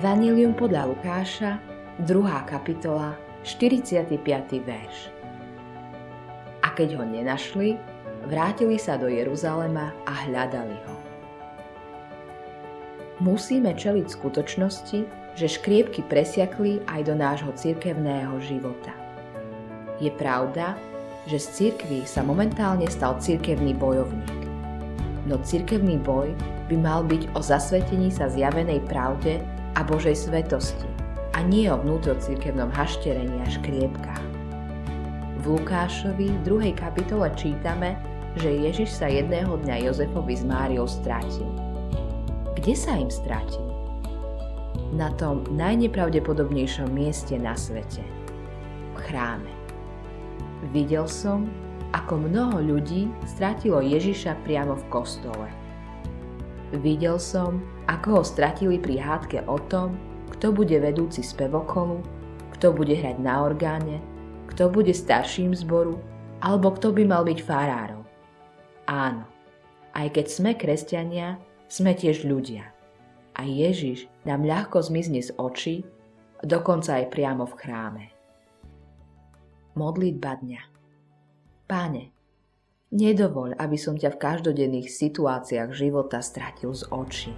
Evangelium podľa Lukáša, 2. kapitola, 45. verš. A keď ho nenašli, vrátili sa do Jeruzalema a hľadali ho. Musíme čeliť skutočnosti, že škriepky presiakli aj do nášho cirkevného života. Je pravda, že z cirkvy sa momentálne stal cirkevný bojovník. No cirkevný boj by mal byť o zasvetení sa zjavenej pravde a Božej svetosti a nie o vnútrocirkevnom hašterení a škriepkách. V Lukášovi 2. kapitole čítame, že Ježiš sa jedného dňa Jozefovi s Máriou strátil. Kde sa im strátil? Na tom najnepravdepodobnejšom mieste na svete. V chráme. Videl som, ako mnoho ľudí stratilo Ježiša priamo v kostole. Videl som, ako ho stratili pri hádke o tom, kto bude vedúci spevokolu, kto bude hrať na orgáne, kto bude starším zboru, alebo kto by mal byť farárom. Áno, aj keď sme kresťania, sme tiež ľudia. A Ježiš nám ľahko zmizne z očí, dokonca aj priamo v chráme. Modlitba dňa Páne, nedovoľ, aby som ťa v každodenných situáciách života stratil z očí.